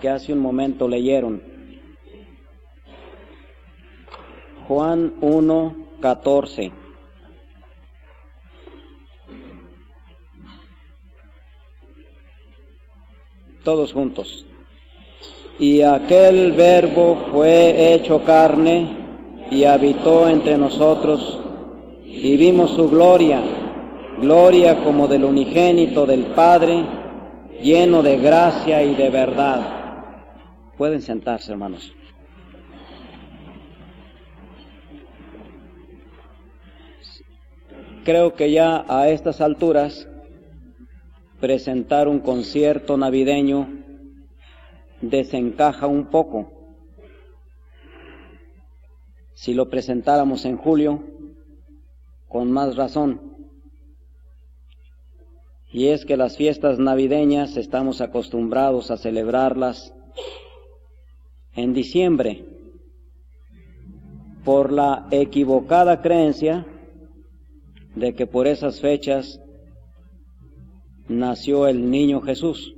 que hace un momento leyeron. Juan 1, 14. Todos juntos. Y aquel verbo fue hecho carne y habitó entre nosotros y vimos su gloria, gloria como del unigénito del Padre, lleno de gracia y de verdad. Pueden sentarse, hermanos. Creo que ya a estas alturas presentar un concierto navideño desencaja un poco. Si lo presentáramos en julio, con más razón. Y es que las fiestas navideñas estamos acostumbrados a celebrarlas en diciembre por la equivocada creencia de que por esas fechas nació el niño Jesús.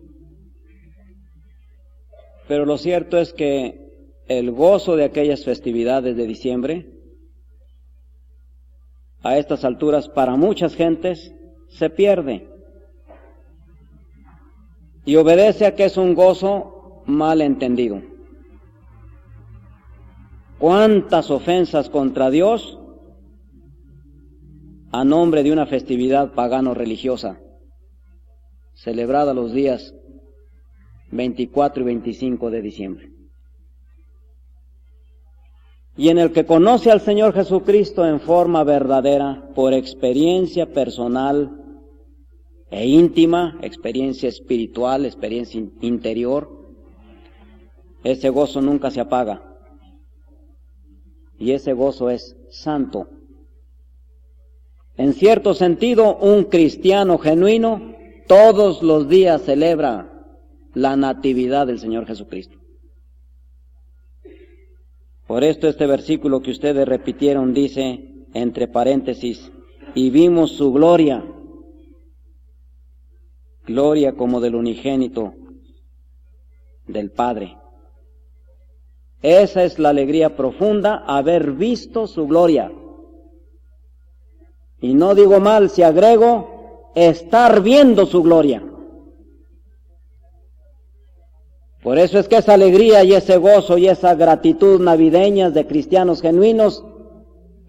Pero lo cierto es que el gozo de aquellas festividades de diciembre, a estas alturas para muchas gentes, se pierde. Y obedece a que es un gozo mal entendido. ¿Cuántas ofensas contra Dios a nombre de una festividad pagano-religiosa, celebrada los días 24 y 25 de diciembre. Y en el que conoce al Señor Jesucristo en forma verdadera, por experiencia personal e íntima, experiencia espiritual, experiencia interior, ese gozo nunca se apaga. Y ese gozo es santo. En cierto sentido, un cristiano genuino todos los días celebra la natividad del Señor Jesucristo. Por esto este versículo que ustedes repitieron dice, entre paréntesis, y vimos su gloria, gloria como del unigénito del Padre. Esa es la alegría profunda, haber visto su gloria. Y no digo mal si agrego estar viendo su gloria. Por eso es que esa alegría y ese gozo y esa gratitud navideñas de cristianos genuinos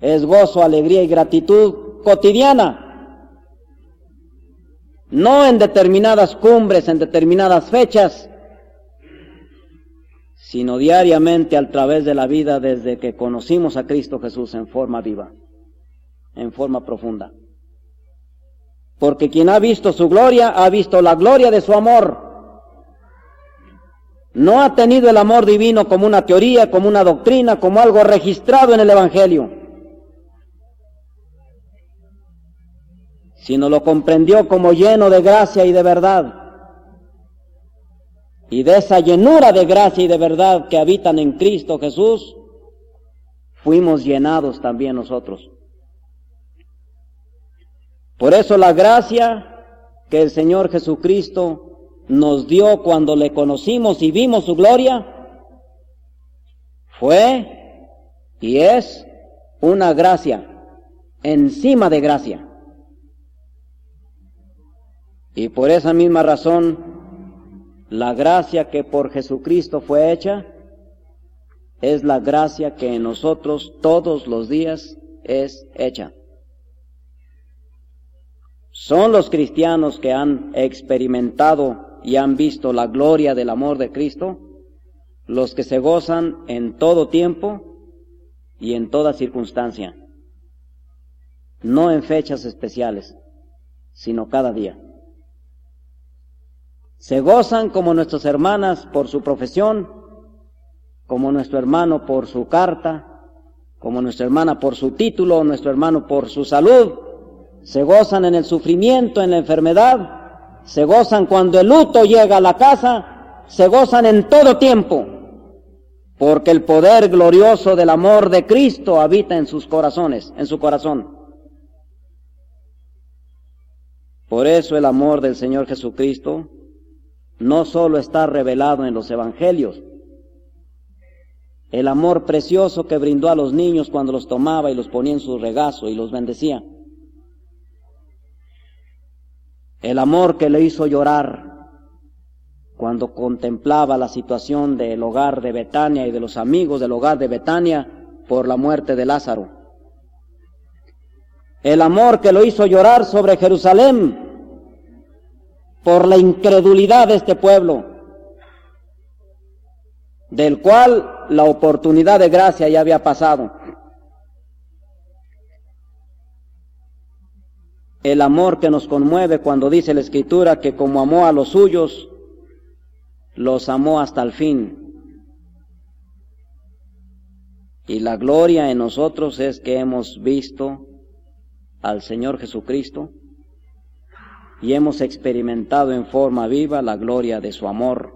es gozo, alegría y gratitud cotidiana. No en determinadas cumbres, en determinadas fechas, sino diariamente a través de la vida desde que conocimos a Cristo Jesús en forma viva, en forma profunda. Porque quien ha visto su gloria ha visto la gloria de su amor no ha tenido el amor divino como una teoría, como una doctrina, como algo registrado en el Evangelio, sino lo comprendió como lleno de gracia y de verdad. Y de esa llenura de gracia y de verdad que habitan en Cristo Jesús, fuimos llenados también nosotros. Por eso la gracia que el Señor Jesucristo nos dio cuando le conocimos y vimos su gloria fue y es una gracia encima de gracia. Y por esa misma razón, la gracia que por Jesucristo fue hecha es la gracia que en nosotros todos los días es hecha. Son los cristianos que han experimentado y han visto la gloria del amor de Cristo, los que se gozan en todo tiempo y en toda circunstancia, no en fechas especiales, sino cada día. Se gozan como nuestras hermanas por su profesión, como nuestro hermano por su carta, como nuestra hermana por su título, nuestro hermano por su salud. Se gozan en el sufrimiento, en la enfermedad, se gozan cuando el luto llega a la casa, se gozan en todo tiempo, porque el poder glorioso del amor de Cristo habita en sus corazones, en su corazón. Por eso el amor del Señor Jesucristo no solo está revelado en los evangelios, el amor precioso que brindó a los niños cuando los tomaba y los ponía en su regazo y los bendecía, el amor que le hizo llorar cuando contemplaba la situación del hogar de Betania y de los amigos del hogar de Betania por la muerte de Lázaro. El amor que lo hizo llorar sobre Jerusalén por la incredulidad de este pueblo, del cual la oportunidad de gracia ya había pasado. el amor que nos conmueve cuando dice la Escritura que como amó a los suyos, los amó hasta el fin. Y la gloria en nosotros es que hemos visto al Señor Jesucristo y hemos experimentado en forma viva la gloria de su amor.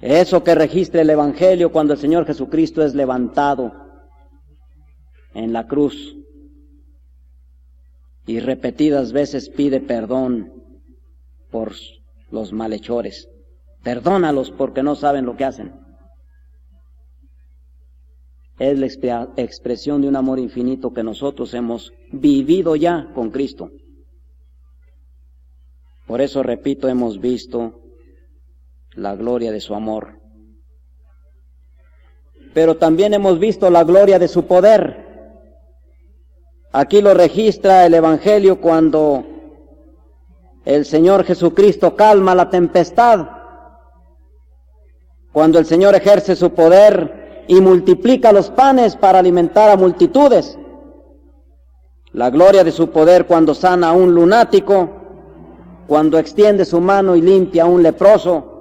Eso que registra el Evangelio cuando el Señor Jesucristo es levantado en la cruz y repetidas veces pide perdón por los malhechores. Perdónalos porque no saben lo que hacen. Es la expresión de un amor infinito que nosotros hemos vivido ya con Cristo. Por eso, repito, hemos visto la gloria de su amor. Pero también hemos visto la gloria de su poder. Aquí lo registra el Evangelio cuando el Señor Jesucristo calma la tempestad, cuando el Señor ejerce su poder y multiplica los panes para alimentar a multitudes. La gloria de su poder cuando sana a un lunático, cuando extiende su mano y limpia a un leproso,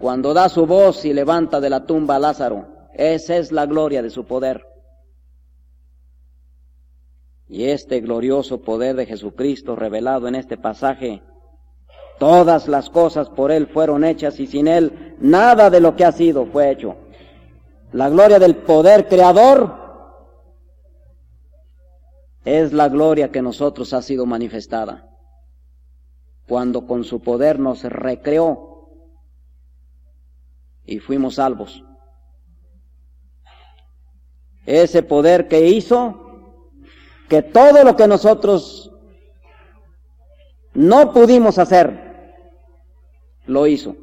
cuando da su voz y levanta de la tumba a Lázaro. Esa es la gloria de su poder. Y este glorioso poder de Jesucristo revelado en este pasaje, todas las cosas por Él fueron hechas y sin Él nada de lo que ha sido fue hecho. La gloria del poder creador es la gloria que nosotros ha sido manifestada cuando con su poder nos recreó y fuimos salvos. Ese poder que hizo que todo lo que nosotros no pudimos hacer, lo hizo.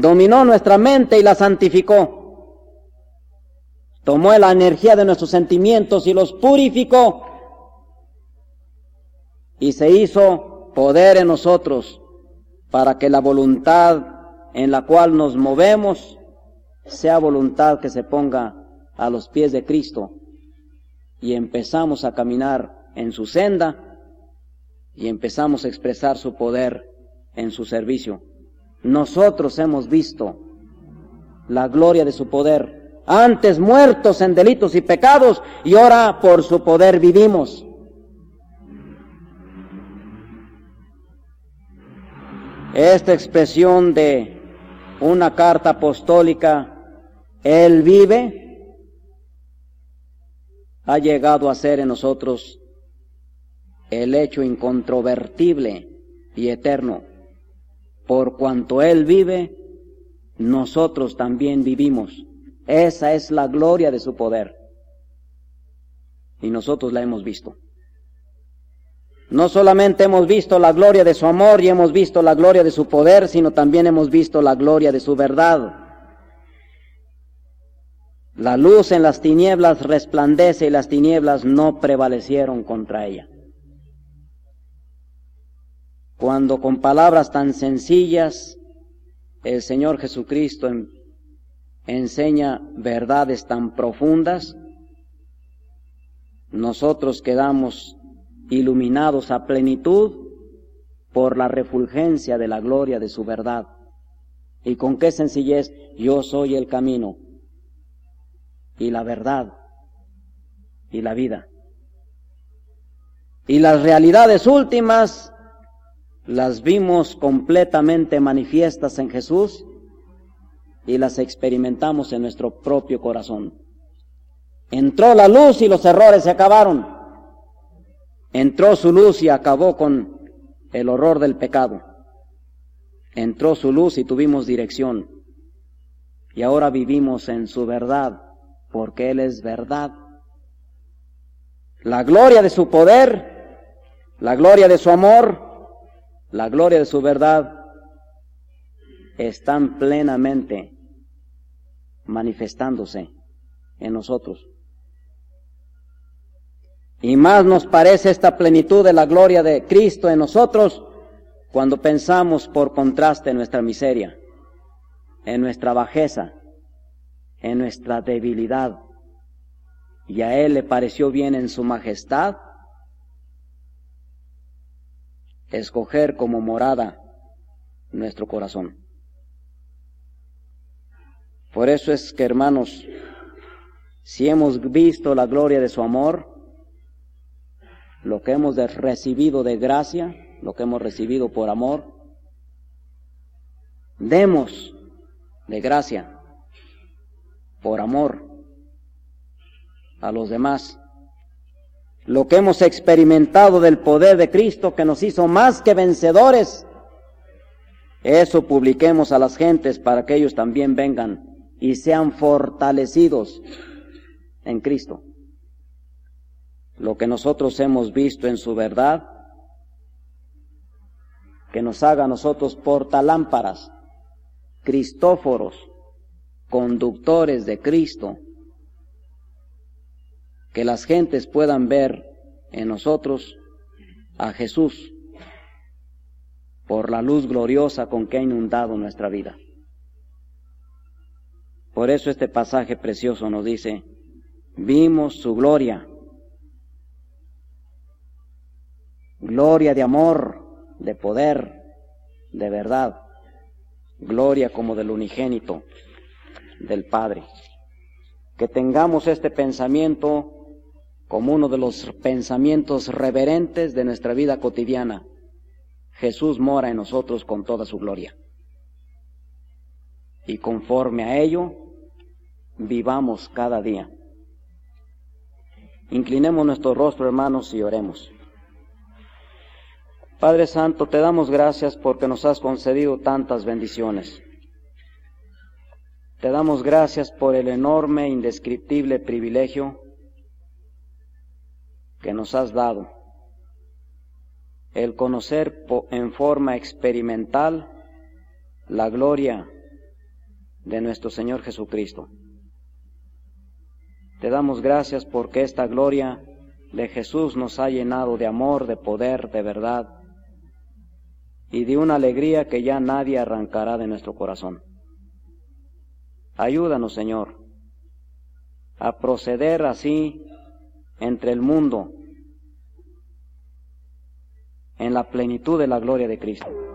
Dominó nuestra mente y la santificó. Tomó la energía de nuestros sentimientos y los purificó. Y se hizo poder en nosotros para que la voluntad en la cual nos movemos sea voluntad que se ponga a los pies de Cristo y empezamos a caminar en su senda y empezamos a expresar su poder en su servicio. Nosotros hemos visto la gloria de su poder, antes muertos en delitos y pecados y ahora por su poder vivimos. Esta expresión de una carta apostólica, Él vive, ha llegado a ser en nosotros el hecho incontrovertible y eterno. Por cuanto Él vive, nosotros también vivimos. Esa es la gloria de su poder. Y nosotros la hemos visto. No solamente hemos visto la gloria de su amor y hemos visto la gloria de su poder, sino también hemos visto la gloria de su verdad. La luz en las tinieblas resplandece y las tinieblas no prevalecieron contra ella. Cuando con palabras tan sencillas el Señor Jesucristo enseña verdades tan profundas, nosotros quedamos iluminados a plenitud por la refulgencia de la gloria de su verdad. ¿Y con qué sencillez? Yo soy el camino, y la verdad y la vida. Y las realidades últimas las vimos completamente manifiestas en Jesús y las experimentamos en nuestro propio corazón. Entró la luz y los errores se acabaron. Entró su luz y acabó con el horror del pecado. Entró su luz y tuvimos dirección. Y ahora vivimos en su verdad, porque Él es verdad. La gloria de su poder, la gloria de su amor, la gloria de su verdad están plenamente manifestándose en nosotros. Y más nos parece esta plenitud de la gloria de Cristo en nosotros cuando pensamos por contraste en nuestra miseria, en nuestra bajeza, en nuestra debilidad. Y a Él le pareció bien en su majestad escoger como morada nuestro corazón. Por eso es que, hermanos, si hemos visto la gloria de su amor, lo que hemos recibido de gracia, lo que hemos recibido por amor, demos de gracia, por amor a los demás. Lo que hemos experimentado del poder de Cristo que nos hizo más que vencedores, eso publiquemos a las gentes para que ellos también vengan y sean fortalecidos en Cristo. Lo que nosotros hemos visto en su verdad, que nos haga a nosotros portalámparas, cristóforos, conductores de Cristo, que las gentes puedan ver en nosotros a Jesús por la luz gloriosa con que ha inundado nuestra vida. Por eso este pasaje precioso nos dice, vimos su gloria, gloria de amor, de poder, de verdad, gloria como del unigénito, del Padre. Que tengamos este pensamiento como uno de los pensamientos reverentes de nuestra vida cotidiana. Jesús mora en nosotros con toda su gloria. Y conforme a ello, vivamos cada día. Inclinemos nuestro rostro, hermanos, y oremos. Padre Santo, te damos gracias porque nos has concedido tantas bendiciones. Te damos gracias por el enorme, e indescriptible privilegio que nos has dado, el conocer en forma experimental la gloria de nuestro Señor Jesucristo. Te damos gracias porque esta gloria de Jesús nos ha llenado de amor, de poder, de verdad y de una alegría que ya nadie arrancará de nuestro corazón. Ayúdanos, Señor, a proceder así entre el mundo en la plenitud de la gloria de Cristo.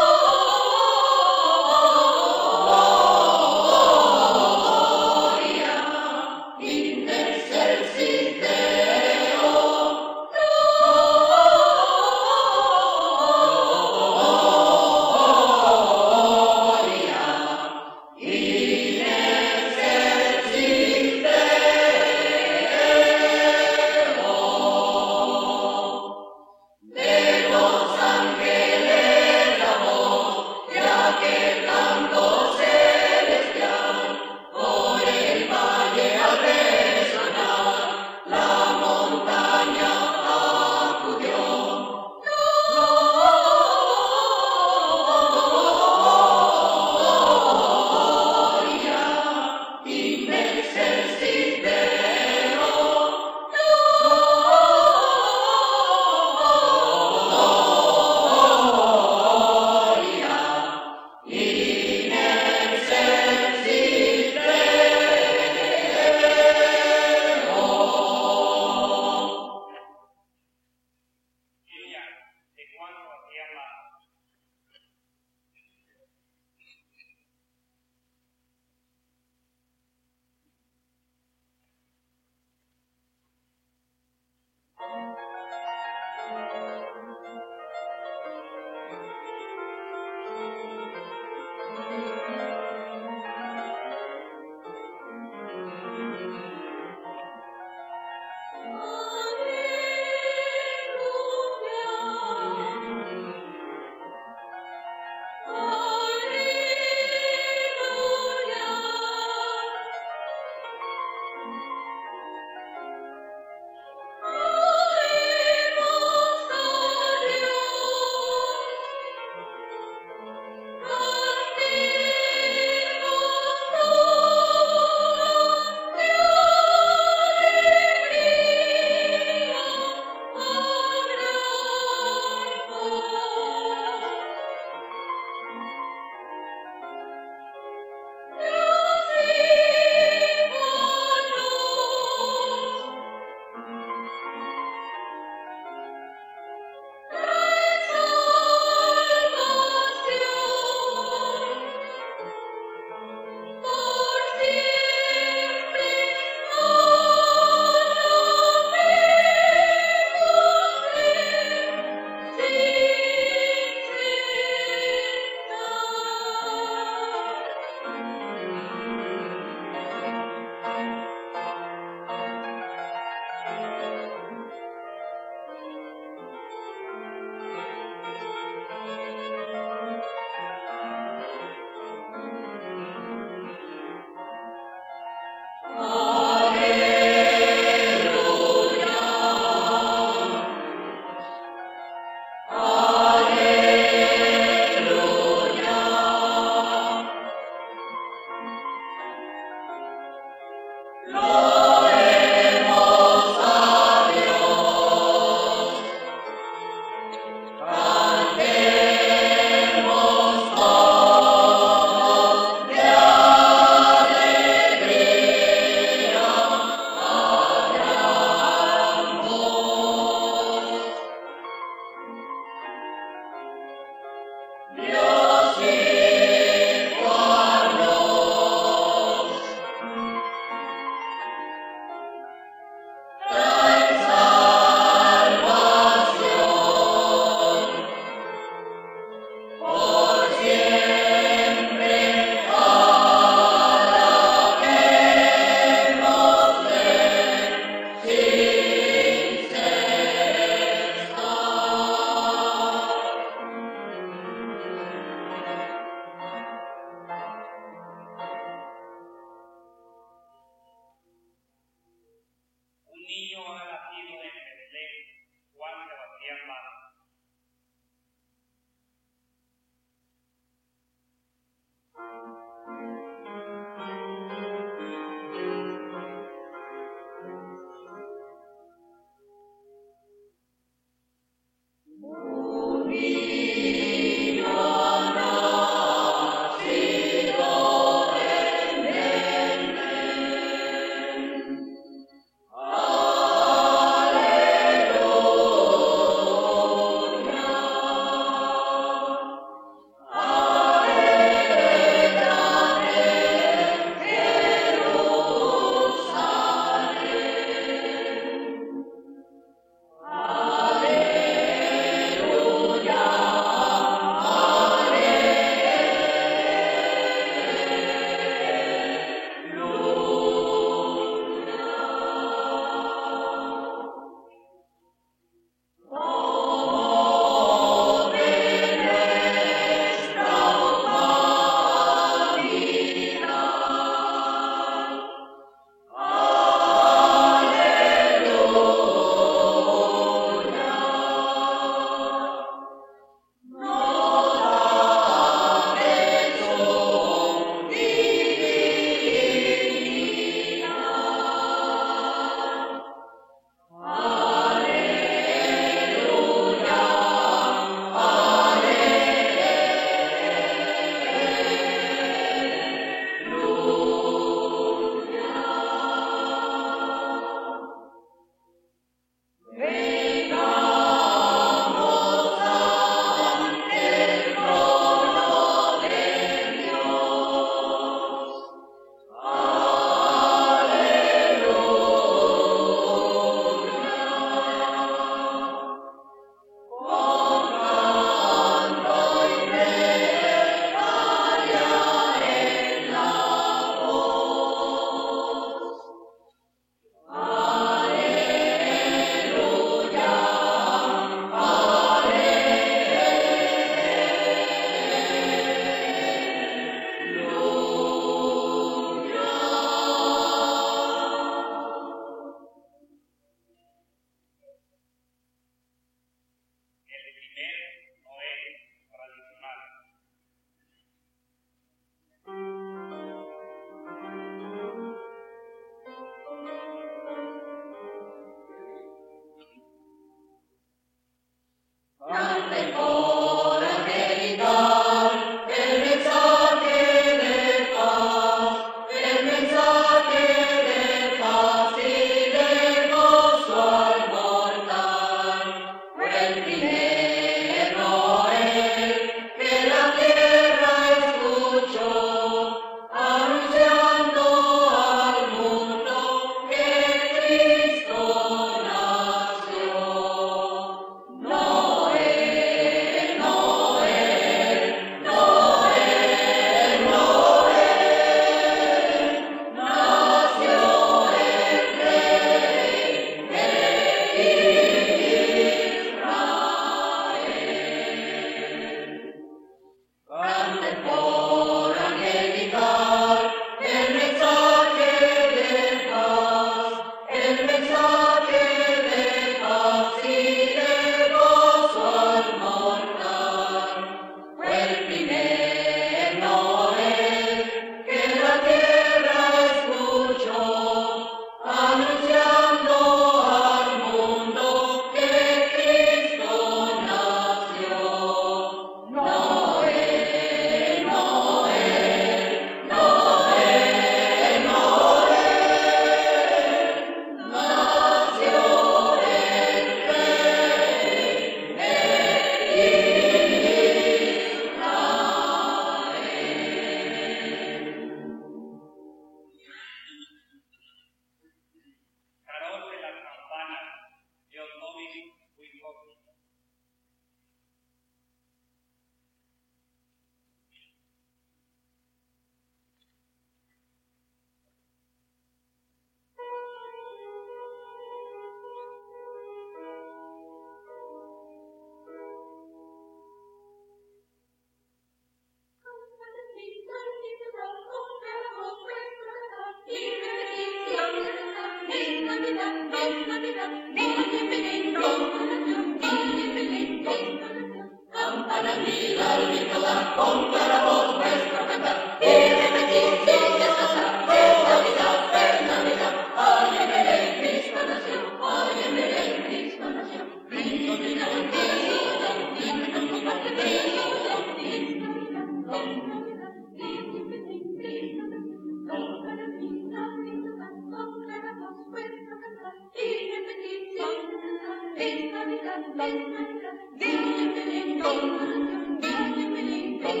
bom, bom, bom, bom,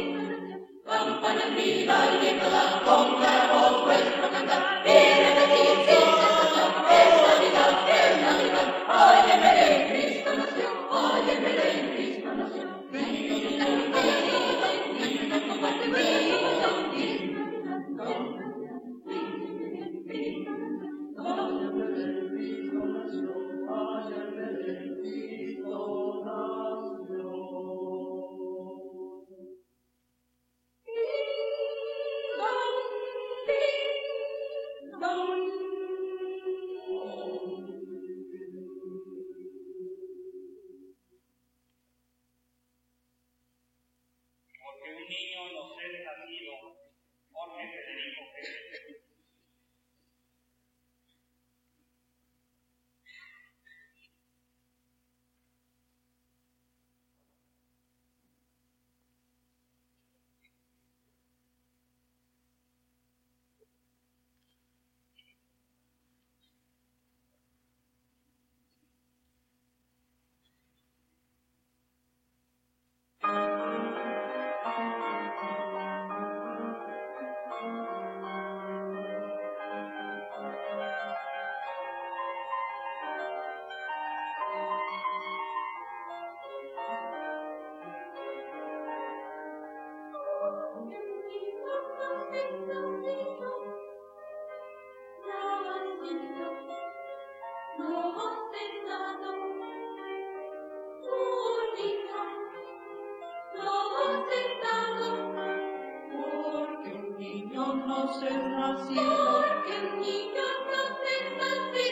bom, bom, bom, bom, conoces nacido. Porque en mi conoces.